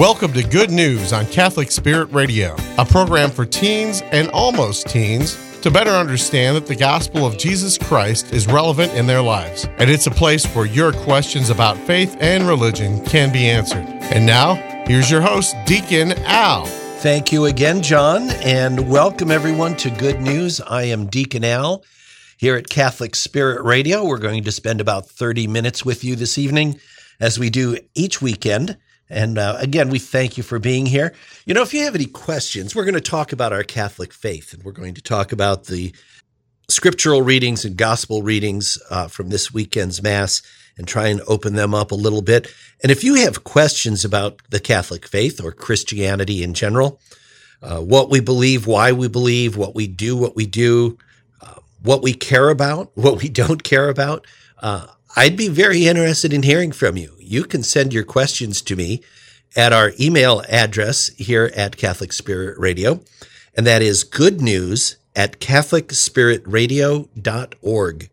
Welcome to Good News on Catholic Spirit Radio, a program for teens and almost teens to better understand that the gospel of Jesus Christ is relevant in their lives. And it's a place where your questions about faith and religion can be answered. And now, here's your host, Deacon Al. Thank you again, John, and welcome everyone to Good News. I am Deacon Al here at Catholic Spirit Radio. We're going to spend about 30 minutes with you this evening, as we do each weekend. And uh, again, we thank you for being here. You know, if you have any questions, we're going to talk about our Catholic faith and we're going to talk about the scriptural readings and gospel readings uh, from this weekend's Mass and try and open them up a little bit. And if you have questions about the Catholic faith or Christianity in general, uh, what we believe, why we believe, what we do, what we do, uh, what we care about, what we don't care about, uh, I'd be very interested in hearing from you. You can send your questions to me at our email address here at Catholic Spirit Radio, and that is good news at catholicspiritradio.org.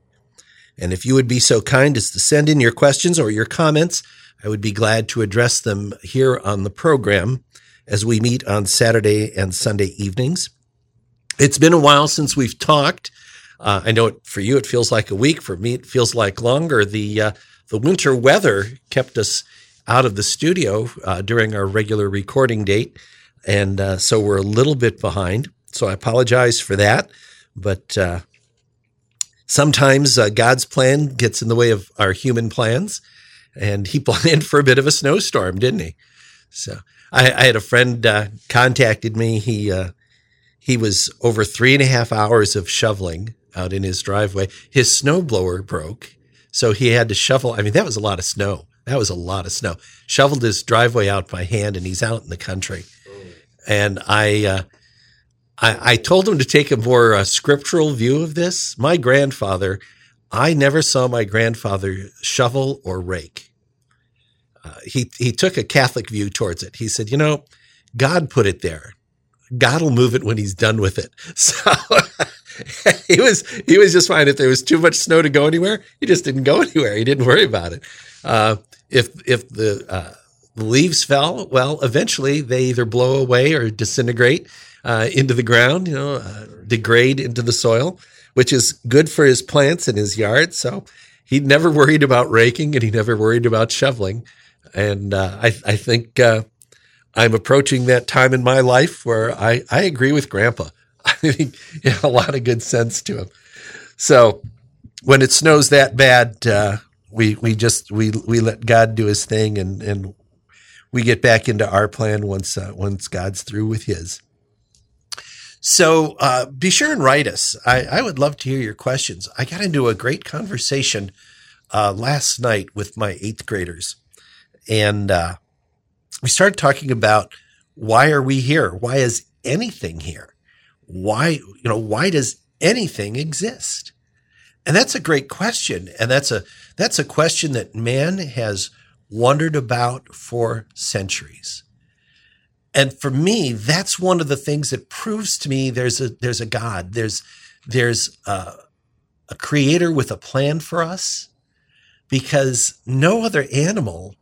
And if you would be so kind as to send in your questions or your comments, I would be glad to address them here on the program as we meet on Saturday and Sunday evenings. It's been a while since we've talked. Uh, I know for you it feels like a week. For me, it feels like longer. The uh, the winter weather kept us out of the studio uh, during our regular recording date, and uh, so we're a little bit behind. So I apologize for that, but uh, sometimes uh, God's plan gets in the way of our human plans, and He planned for a bit of a snowstorm, didn't He? So I, I had a friend contacted me. He he was over three and a half hours of shoveling out in his driveway. His snowblower broke, so he had to shovel. I mean, that was a lot of snow. That was a lot of snow. Shoveled his driveway out by hand, and he's out in the country. And I, uh, I, I, told him to take a more uh, scriptural view of this. My grandfather, I never saw my grandfather shovel or rake. Uh, he he took a Catholic view towards it. He said, "You know, God put it there. God will move it when He's done with it." So he was he was just fine. If there was too much snow to go anywhere, he just didn't go anywhere. He didn't worry about it. Uh, if if the uh, leaves fell, well, eventually they either blow away or disintegrate uh, into the ground. You know, uh, degrade into the soil, which is good for his plants in his yard. So he never worried about raking, and he never worried about shoveling. And uh, I I think. Uh, I'm approaching that time in my life where I, I agree with Grandpa. I think he had a lot of good sense to him. So when it snows that bad, uh, we we just we we let God do His thing, and and we get back into our plan once uh, once God's through with His. So uh, be sure and write us. I, I would love to hear your questions. I got into a great conversation uh, last night with my eighth graders, and uh, we started talking about why are we here? Why is anything here? Why, you know, why does anything exist? And that's a great question. And that's a, that's a question that man has wondered about for centuries. And for me, that's one of the things that proves to me there's a, there's a God, there's, there's a, a creator with a plan for us because no other animal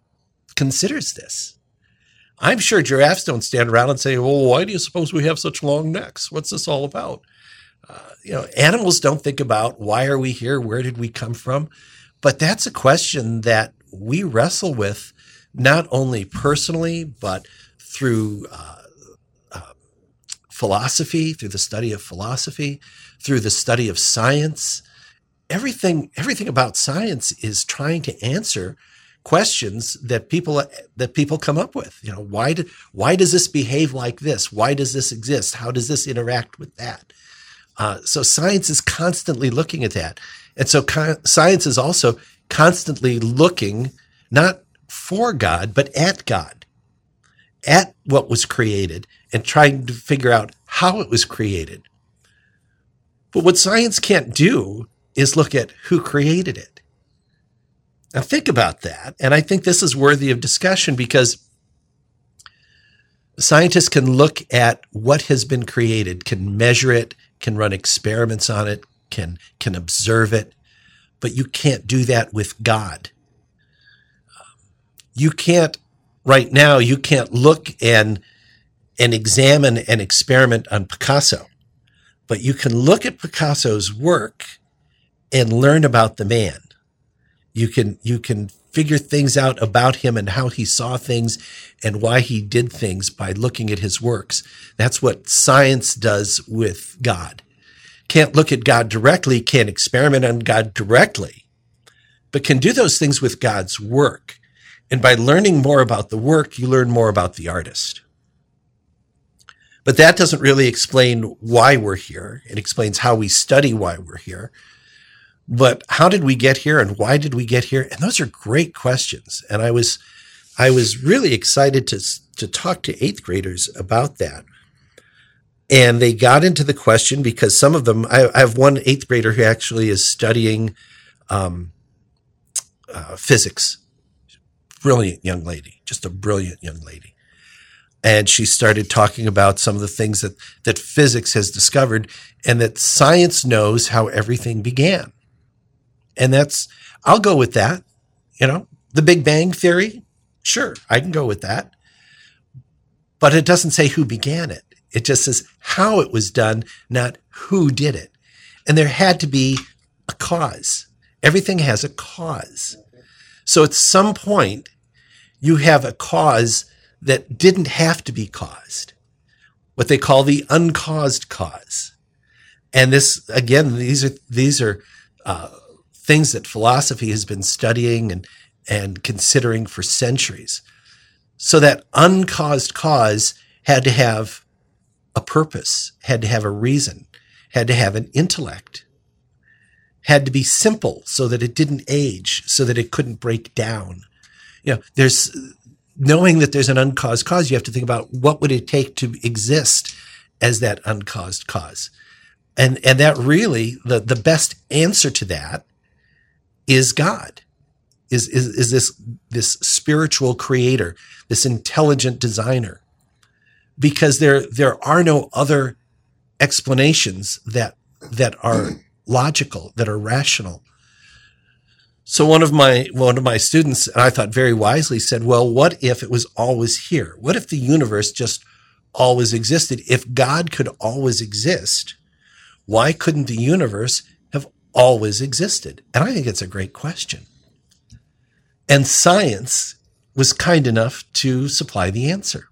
considers this. I'm sure giraffes don't stand around and say, well, why do you suppose we have such long necks? What's this all about? Uh, you know, animals don't think about why are we here? Where did we come from? But that's a question that we wrestle with not only personally, but through uh, uh, philosophy, through the study of philosophy, through the study of science. Everything, everything about science is trying to answer questions that people that people come up with. You know, why do, why does this behave like this? Why does this exist? How does this interact with that? Uh, so science is constantly looking at that, and so science is also constantly looking not for God but at God, at what was created, and trying to figure out how it was created. But what science can't do is look at who created it. Now, think about that. And I think this is worthy of discussion because scientists can look at what has been created, can measure it, can run experiments on it, can, can observe it, but you can't do that with God. Um, you can't right now you can't look and and examine and experiment on Picasso, but you can look at Picasso's work and learn about the man. You can you can figure things out about him and how he saw things and why he did things by looking at his works. That's what science does with God. Can't look at God directly, can't experiment on God directly, but can do those things with God's work. And by learning more about the work, you learn more about the artist. But that doesn't really explain why we're here. It explains how we study why we're here. But how did we get here and why did we get here? And those are great questions. And I was, I was really excited to, to talk to eighth graders about that. And they got into the question because some of them, I, I have one eighth grader who actually is studying um, uh, physics. Brilliant young lady, just a brilliant young lady. And she started talking about some of the things that, that physics has discovered and that science knows how everything began. And that's, I'll go with that. You know, the Big Bang Theory, sure, I can go with that. But it doesn't say who began it. It just says how it was done, not who did it. And there had to be a cause. Everything has a cause. So at some point, you have a cause that didn't have to be caused, what they call the uncaused cause. And this, again, these are, these are, uh, things that philosophy has been studying and, and considering for centuries. So that uncaused cause had to have a purpose, had to have a reason, had to have an intellect, had to be simple so that it didn't age, so that it couldn't break down. You know, there's knowing that there's an uncaused cause, you have to think about what would it take to exist as that uncaused cause. And, and that really, the, the best answer to that is God, is, is, is this, this spiritual creator, this intelligent designer, because there, there are no other explanations that, that are logical, that are rational. So one of my, one of my students, and I thought very wisely said, well, what if it was always here? What if the universe just always existed? If God could always exist, why couldn't the universe always existed? And I think it's a great question. And science was kind enough to supply the answer.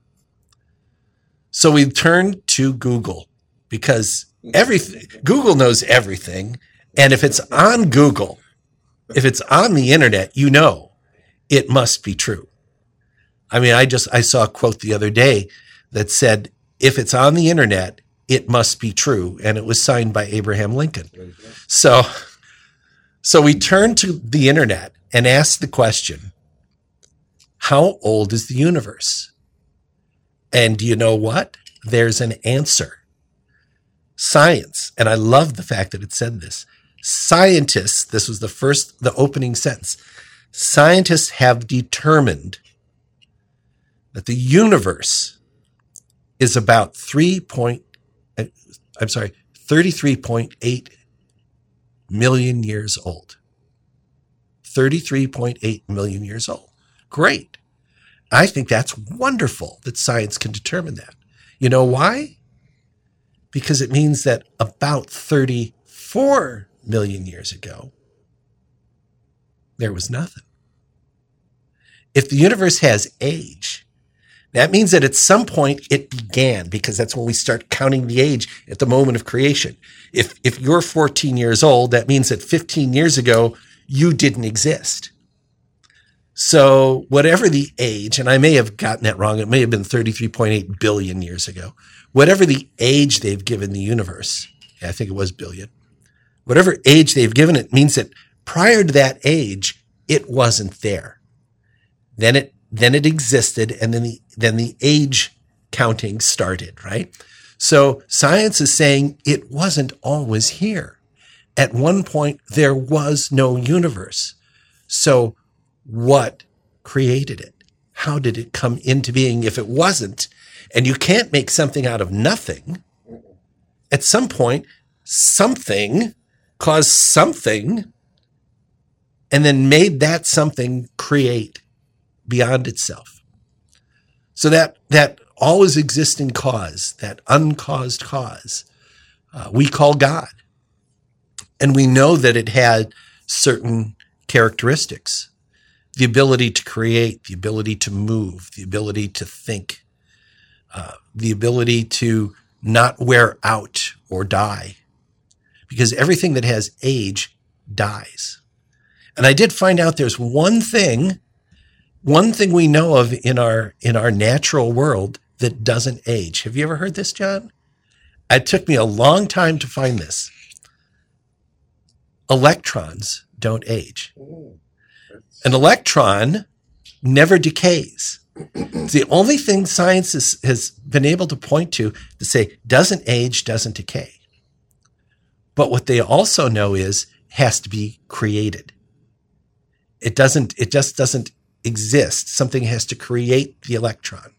So we turned to Google because everything, Google knows everything. And if it's on Google, if it's on the internet, you know it must be true. I mean, I just, I saw a quote the other day that said, if it's on the internet, it must be true. And it was signed by Abraham Lincoln. So, so we turned to the internet and asked the question, how old is the universe? And you know what? There's an answer. Science, and I love the fact that it said this. Scientists, this was the first, the opening sentence. Scientists have determined that the universe is about 3 Uh, I'm sorry, 33.8 million years old. 33.8 million years old. Great. I think that's wonderful that science can determine that. You know why? Because it means that about 34 million years ago, there was nothing. If the universe has age, that means that at some point it began because that's when we start counting the age at the moment of creation. If, if you're 14 years old, that means that 15 years ago, you didn't exist. So whatever the age, and I may have gotten that wrong. It may have been 33.8 billion years ago. Whatever the age they've given the universe, I think it was billion. Whatever age they've given it means that prior to that age, it wasn't there. Then it then it existed, and then the then the age counting started, right? So science is saying it wasn't always here. At one point, there was no universe. So what created it? How did it come into being if it wasn't? And you can't make something out of nothing. At some point, something caused something and then made that something create beyond itself. So that, that always existing cause, that uncaused cause, uh, we call God. And we know that it had certain characteristics the ability to create, the ability to move, the ability to think, uh, the ability to not wear out or die. Because everything that has age dies. And I did find out there's one thing, one thing we know of in our, in our natural world that doesn't age. Have you ever heard this, John? It took me a long time to find this. Electrons don't age. An electron never decays. It's the only thing science is, has been able to point to to say doesn't age, doesn't decay. But what they also know is has to be created. It doesn't, it just doesn't exist. Something has to create the electron.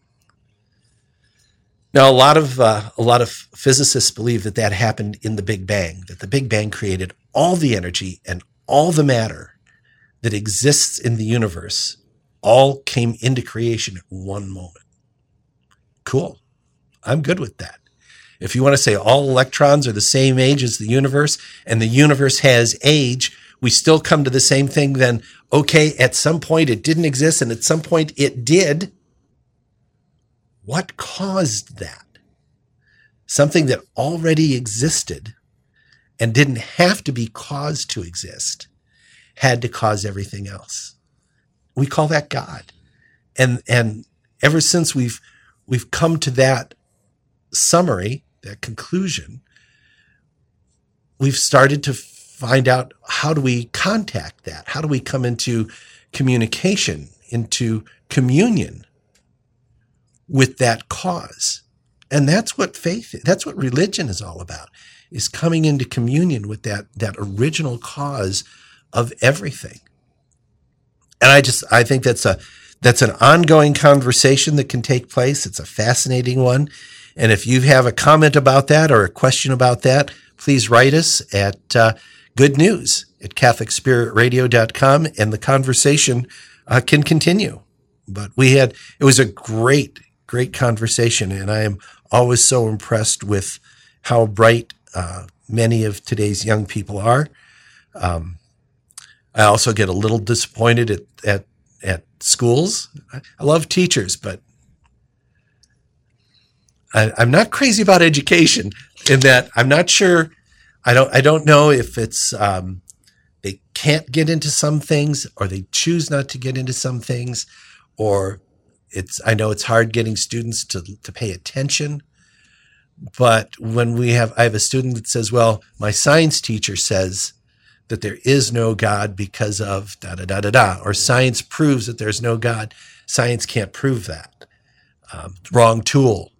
Now, a lot of uh, a lot of physicists believe that that happened in the Big Bang. That the Big Bang created all the energy and all the matter that exists in the universe, all came into creation at one moment. Cool. I'm good with that. If you want to say all electrons are the same age as the universe and the universe has age, we still come to the same thing. Then, okay, at some point it didn't exist and at some point it did. What caused that? Something that already existed and didn't have to be caused to exist had to cause everything else. We call that God. And, and ever since we've, we've come to that summary, that conclusion, we've started to find out how do we contact that? How do we come into communication, into communion with that cause. And that's what faith, that's what religion is all about, is coming into communion with that, that original cause of everything. And I just, I think that's a, that's an ongoing conversation that can take place. It's a fascinating one. And if you have a comment about that or a question about that, please write us at uh, good news at catholicspiritradio.com and the conversation uh, can continue. But we had, it was a great, great conversation. And I am always so impressed with how bright uh, many of today's young people are. Um, I also get a little disappointed at, at, at schools. I love teachers, but I, am not crazy about education in that I'm not sure. I don't, I don't know if it's, um, they can't get into some things or they choose not to get into some things or it's I know it's hard getting students to to pay attention. But when we have I have a student that says, well, my science teacher says that there is no God because of da da da da da, or science proves that there's no God. Science can't prove that. Um, wrong tool.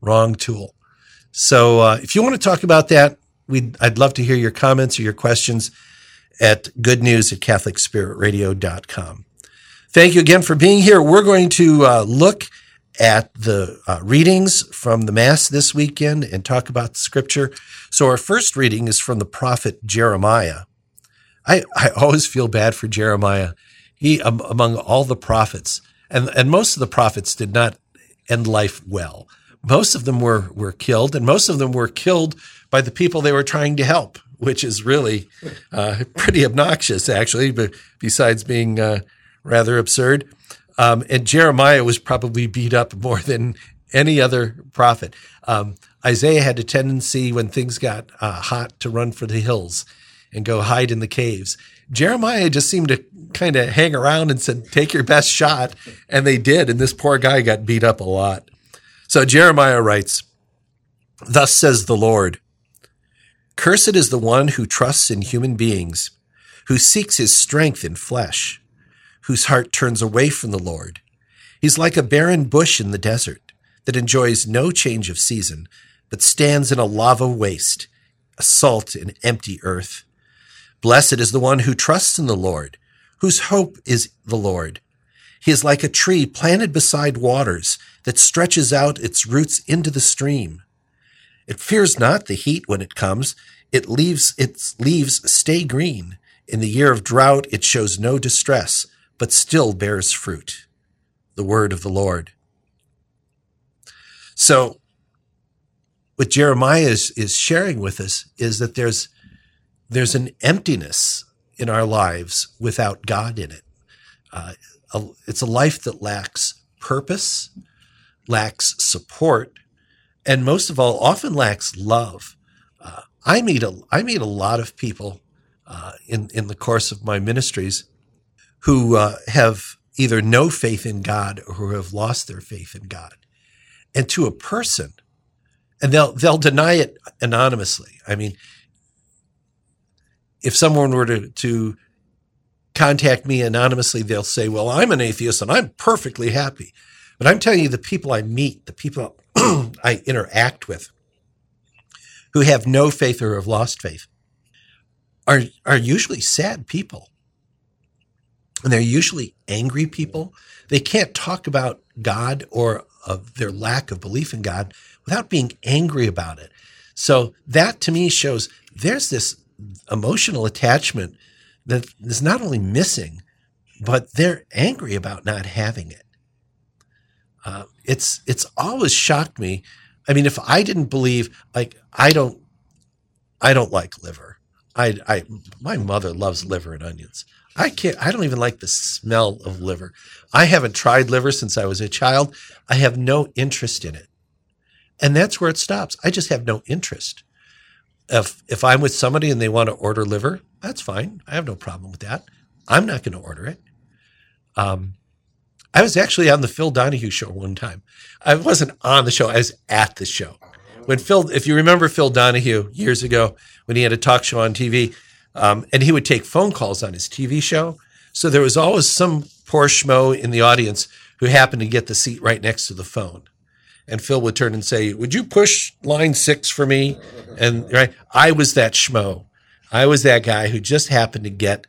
Wrong tool. So uh, if you want to talk about that, we'd, I'd love to hear your comments or your questions at goodnews at catholicspiritradio.com. Thank you again for being here. We're going to uh, look at the uh, readings from the Mass this weekend and talk about scripture. So, our first reading is from the prophet Jeremiah. I, I always feel bad for Jeremiah. He, um, among all the prophets, and, and most of the prophets did not end life well. Most of them were, were killed, and most of them were killed by the people they were trying to help, which is really uh, pretty obnoxious, actually, but besides being uh, rather absurd. Um, and Jeremiah was probably beat up more than any other prophet. Um, Isaiah had a tendency when things got uh, hot to run for the hills and go hide in the caves. Jeremiah just seemed to kind of hang around and said, Take your best shot. And they did. And this poor guy got beat up a lot. So Jeremiah writes, Thus says the Lord Cursed is the one who trusts in human beings, who seeks his strength in flesh whose heart turns away from the Lord. He's like a barren bush in the desert that enjoys no change of season, but stands in a lava waste, a salt and empty earth. Blessed is the one who trusts in the Lord, whose hope is the Lord. He is like a tree planted beside waters that stretches out its roots into the stream. It fears not the heat when it comes. It leaves its leaves stay green. In the year of drought, it shows no distress but still bears fruit. the word of the Lord. So, what Jeremiah is, is sharing with us is that there's, there's an emptiness in our lives without God in it. Uh, it's a life that lacks purpose, lacks support, and most of all, often lacks love. Uh, I meet a I meet a lot of people uh, in in the course of my ministries who uh, have either no faith in God or who have lost their faith in God, and to a person, and they'll they'll deny it anonymously. I mean, if someone were to to contact me anonymously, they'll say, "Well, I'm an atheist and I'm perfectly happy." But I'm telling you, the people I meet, the people I interact with, who have no faith or have lost faith, are are usually sad people, and they're usually angry people. They can't talk about God or of their lack of belief in God without being angry about it. So that to me shows there's this emotional attachment that is not only missing, but they're angry about not having it. Uh, it's it's always shocked me. I mean, if I didn't believe, like I don't, I don't like liver. I, I, my mother loves liver and onions. I can't. I don't even like the smell of liver. I haven't tried liver since I was a child. I have no interest in it, and that's where it stops. I just have no interest. If if I'm with somebody and they want to order liver, that's fine. I have no problem with that. I'm not going to order it. Um, I was actually on the Phil Donahue show one time. I wasn't on the show. I was at the show. When Phil, if you remember Phil Donahue years ago, when he had a talk show on TV, um, and he would take phone calls on his TV show. So there was always some poor schmo in the audience who happened to get the seat right next to the phone. And Phil would turn and say, Would you push line six for me? And right, I was that schmo. I was that guy who just happened to get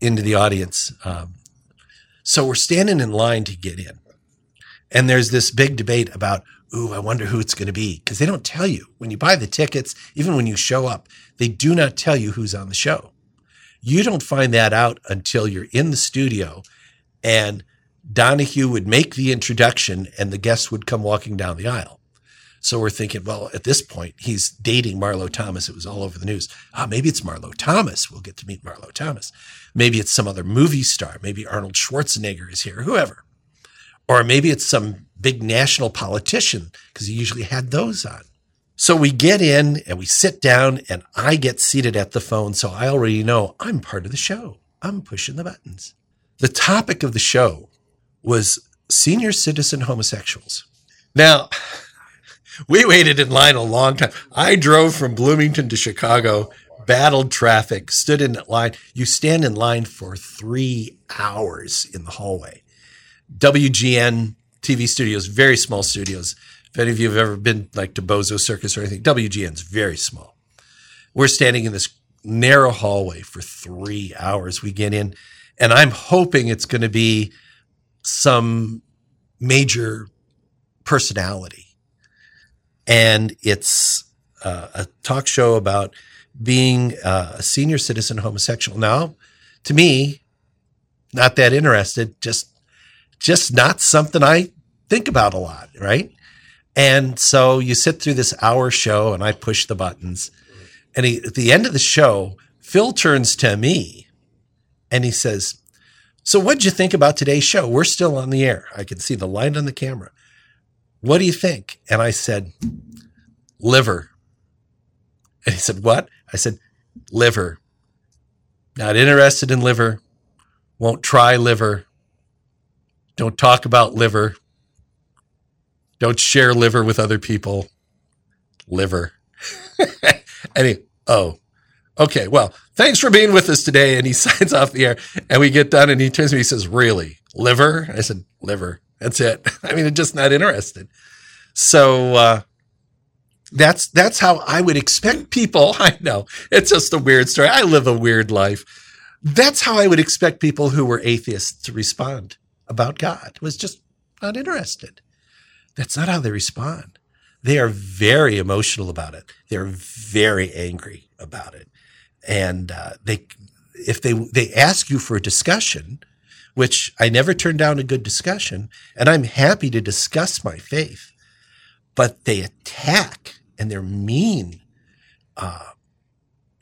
into the audience um, so we're standing in line to get in. And there's this big debate about, ooh, I wonder who it's going to be. Because they don't tell you. When you buy the tickets, even when you show up, they do not tell you who's on the show. You don't find that out until you're in the studio and Donahue would make the introduction and the guests would come walking down the aisle. So we're thinking, well, at this point, he's dating Marlo Thomas. It was all over the news. Ah, maybe it's Marlo Thomas. We'll get to meet Marlo Thomas. Maybe it's some other movie star. Maybe Arnold Schwarzenegger is here, whoever. Or maybe it's some big national politician because he usually had those on. So we get in and we sit down and I get seated at the phone. So I already know I'm part of the show. I'm pushing the buttons. The topic of the show was senior citizen homosexuals. Now, we waited in line a long time. I drove from Bloomington to Chicago, battled traffic, stood in line. You stand in line for three hours in the hallway. WGN TV studios, very small studios. If any of you have ever been like to Bozo Circus or anything, WGN's very small. We're standing in this narrow hallway for three hours. We get in, and I'm hoping it's going to be some major personality and it's uh, a talk show about being uh, a senior citizen homosexual. Now, to me, not that interested. Just, just not something I think about a lot, right? And so you sit through this hour show, and I push the buttons. And he, at the end of the show, Phil turns to me, and he says, "So, what'd you think about today's show? We're still on the air. I can see the light on the camera." What do you think? And I said, Liver. And he said, What? I said, Liver. Not interested in liver. Won't try liver. Don't talk about liver. Don't share liver with other people. Liver. and he, oh, okay. Well, thanks for being with us today. And he signs off the air and we get done and he turns to me, he says, really liver? I said, liver. That's it. I mean, I'm just not interested. So uh, that's that's how I would expect people. I know it's just a weird story. I live a weird life. That's how I would expect people who were atheists to respond about God. Was just not interested. That's not how they respond. They are very emotional about it. They're very angry about it, and uh, they if they they ask you for a discussion, which I never turn down a good discussion, and I'm happy to discuss my faith. But they attack and they're mean. Uh,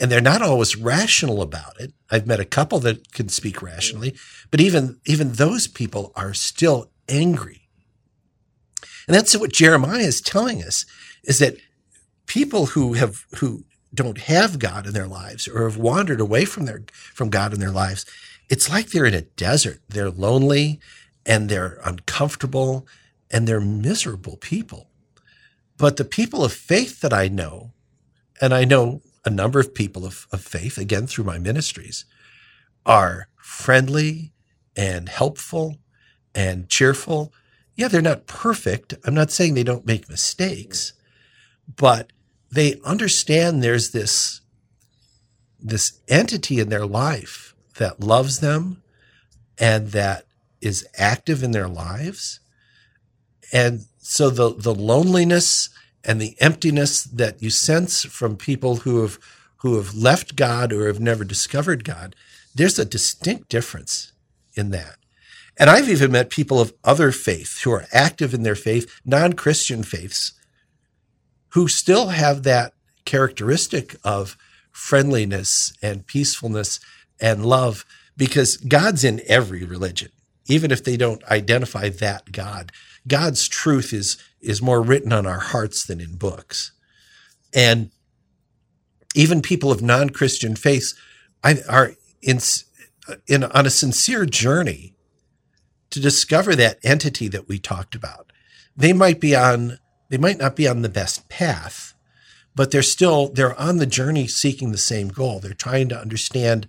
and they're not always rational about it. I've met a couple that can speak rationally, but even, even those people are still angry. And that's what Jeremiah is telling us is that people who have, who don't have God in their lives or have wandered away from their, from God in their lives, it's like they're in a desert. They're lonely and they're uncomfortable and they're miserable people. But the people of faith that I know, and I know a number of people of, of faith, again, through my ministries, are friendly and helpful and cheerful. Yeah, they're not perfect. I'm not saying they don't make mistakes, but they understand there's this, this entity in their life that loves them and that is active in their lives. And so the, the loneliness and the emptiness that you sense from people who have, who have left God or have never discovered God, there's a distinct difference in that. And I've even met people of other faiths who are active in their faith, non Christian faiths, who still have that characteristic of friendliness and peacefulness and love because God's in every religion, even if they don't identify that God. God's truth is, is more written on our hearts than in books. And even people of non Christian faiths are in, in, on a sincere journey to discover that entity that we talked about. They might be on, they might not be on the best path, but they're still, they're on the journey seeking the same goal. They're trying to understand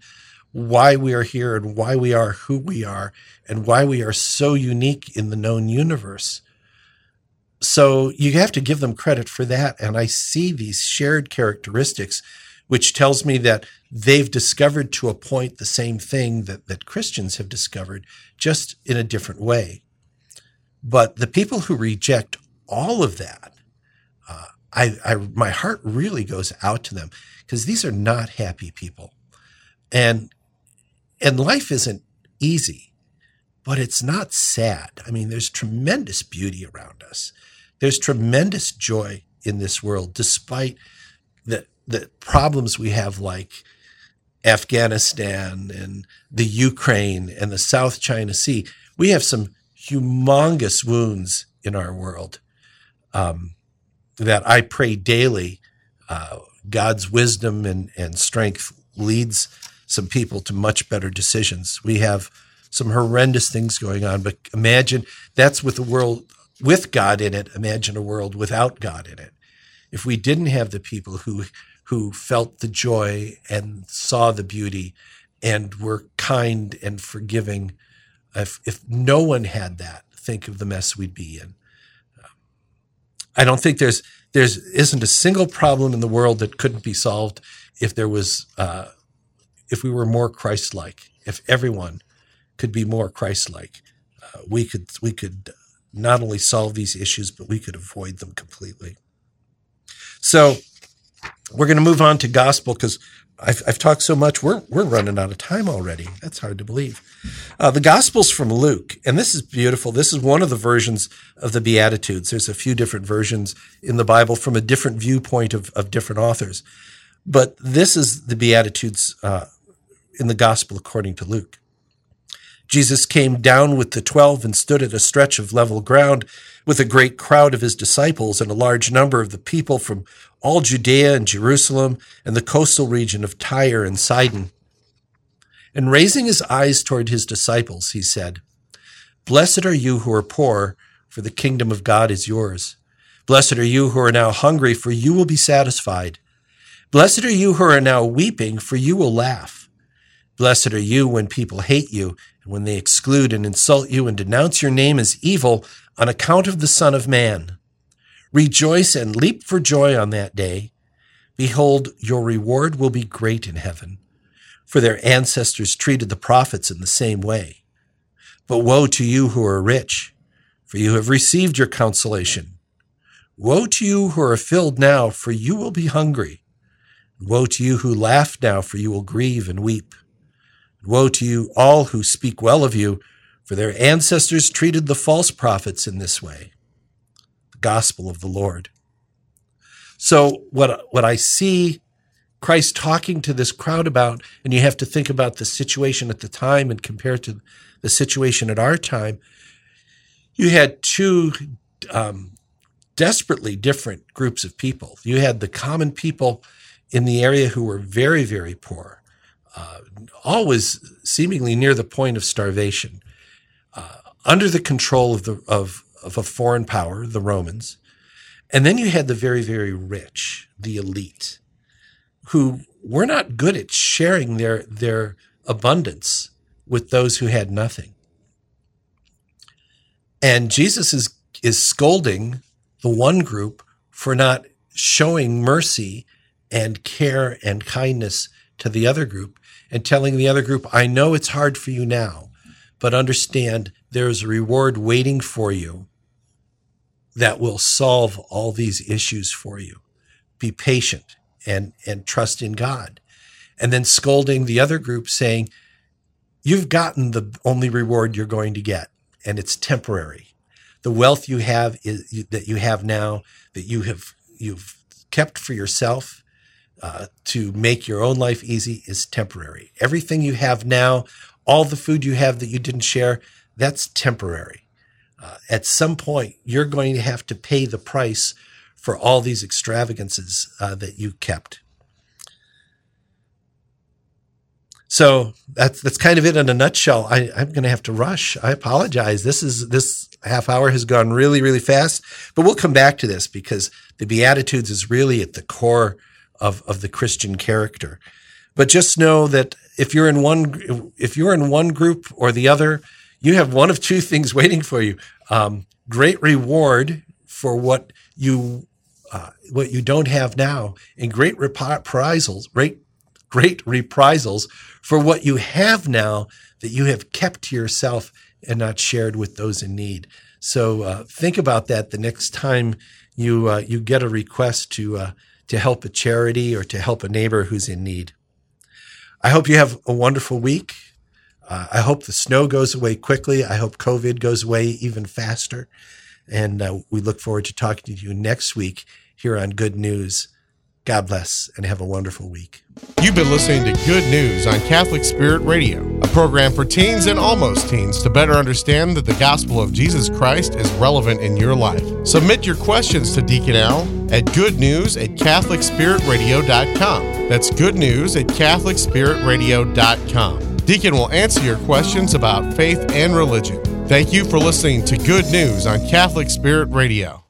why we are here and why we are who we are and why we are so unique in the known universe. So you have to give them credit for that. And I see these shared characteristics, which tells me that they've discovered to a point the same thing that, that Christians have discovered, just in a different way. But the people who reject all of that, uh, I, I, my heart really goes out to them because these are not happy people. And and life isn't easy, but it's not sad. I mean, there's tremendous beauty around us. There's tremendous joy in this world, despite the, the problems we have like Afghanistan and the Ukraine and the South China Sea. We have some humongous wounds in our world um, that I pray daily. Uh, God's wisdom and, and strength leads some people to much better decisions. We have some horrendous things going on, but imagine that's with the world with God in it. Imagine a world without God in it. If we didn't have the people who who felt the joy and saw the beauty and were kind and forgiving, if if no one had that, think of the mess we'd be in. I don't think there's there's isn't a single problem in the world that couldn't be solved if there was uh, if we were more Christ-like, if everyone could be more Christ-like, uh, we could we could not only solve these issues, but we could avoid them completely. So we're going to move on to gospel because I've, I've, talked so much. We're we're running out of time already. That's hard to believe. Uh, the gospel's from Luke, and this is beautiful. This is one of the versions of the Beatitudes. There's a few different versions in the Bible from a different viewpoint of, of different authors, but this is the Beatitudes uh, in the gospel according to Luke. Jesus came down with the twelve and stood at a stretch of level ground with a great crowd of his disciples and a large number of the people from all Judea and Jerusalem and the coastal region of Tyre and Sidon. And raising his eyes toward his disciples, he said, Blessed are you who are poor, for the kingdom of God is yours. Blessed are you who are now hungry, for you will be satisfied. Blessed are you who are now weeping, for you will laugh. Blessed are you when people hate you, and when they exclude and insult you and denounce your name as evil on account of the Son of Man. Rejoice and leap for joy on that day. Behold, your reward will be great in heaven, for their ancestors treated the prophets in the same way. But woe to you who are rich, for you have received your consolation. Woe to you who are filled now, for you will be hungry. Woe to you who laugh now, for you will grieve and weep. Woe to you, all who speak well of you, For their ancestors treated the false prophets in this way. The gospel of the Lord. So what, what I see Christ talking to this crowd about, and you have to think about the situation at the time and compare it to the situation at our time. You had two um, desperately different groups of people. You had the common people in the area who were very, very poor, uh, always seemingly near the point of starvation, uh, under the control of the of of a foreign power, the Romans. And then you had the very, very rich, the elite, who were not good at sharing their their abundance with those who had nothing. And Jesus is is scolding the one group for not showing mercy and care and kindness to the other group and telling the other group, I know it's hard for you now, but understand there's a reward waiting for you that will solve all these issues for you. Be patient and, and trust in God. And then scolding the other group saying, you've gotten the only reward you're going to get and it's temporary the wealth you have is, that you have now that you have you've kept for yourself uh, to make your own life easy is temporary. Everything you have now, all the food you have that you didn't share, that's temporary. Uh, at some point, you're going to have to pay the price for all these extravagances uh, that you kept. So that's that's kind of it in a nutshell. I, I'm going to have to rush. I apologize. This is this half hour has gone really really fast, but we'll come back to this because the Beatitudes is really at the core of of the Christian character. But just know that if you're in one if you're in one group or the other, you have one of two things waiting for you: um, great reward for what you uh, what you don't have now, and great reprisals, great great reprisals for what you have now that you have kept to yourself and not shared with those in need. So uh, think about that the next time you uh, you get a request to uh, to help a charity or to help a neighbor who's in need. I hope you have a wonderful week. Uh, I hope the snow goes away quickly. I hope COVID goes away even faster. And uh, we look forward to talking to you next week here on Good News. God bless and have a wonderful week. You've been listening to Good News on Catholic Spirit Radio, a program for teens and almost teens to better understand that the gospel of Jesus Christ is relevant in your life. Submit your questions to Deacon Al at goodnews at catholicspiritradio.com. That's good news at catholicspiritradio.com. Deacon will answer your questions about faith and religion. Thank you for listening to Good News on Catholic Spirit Radio.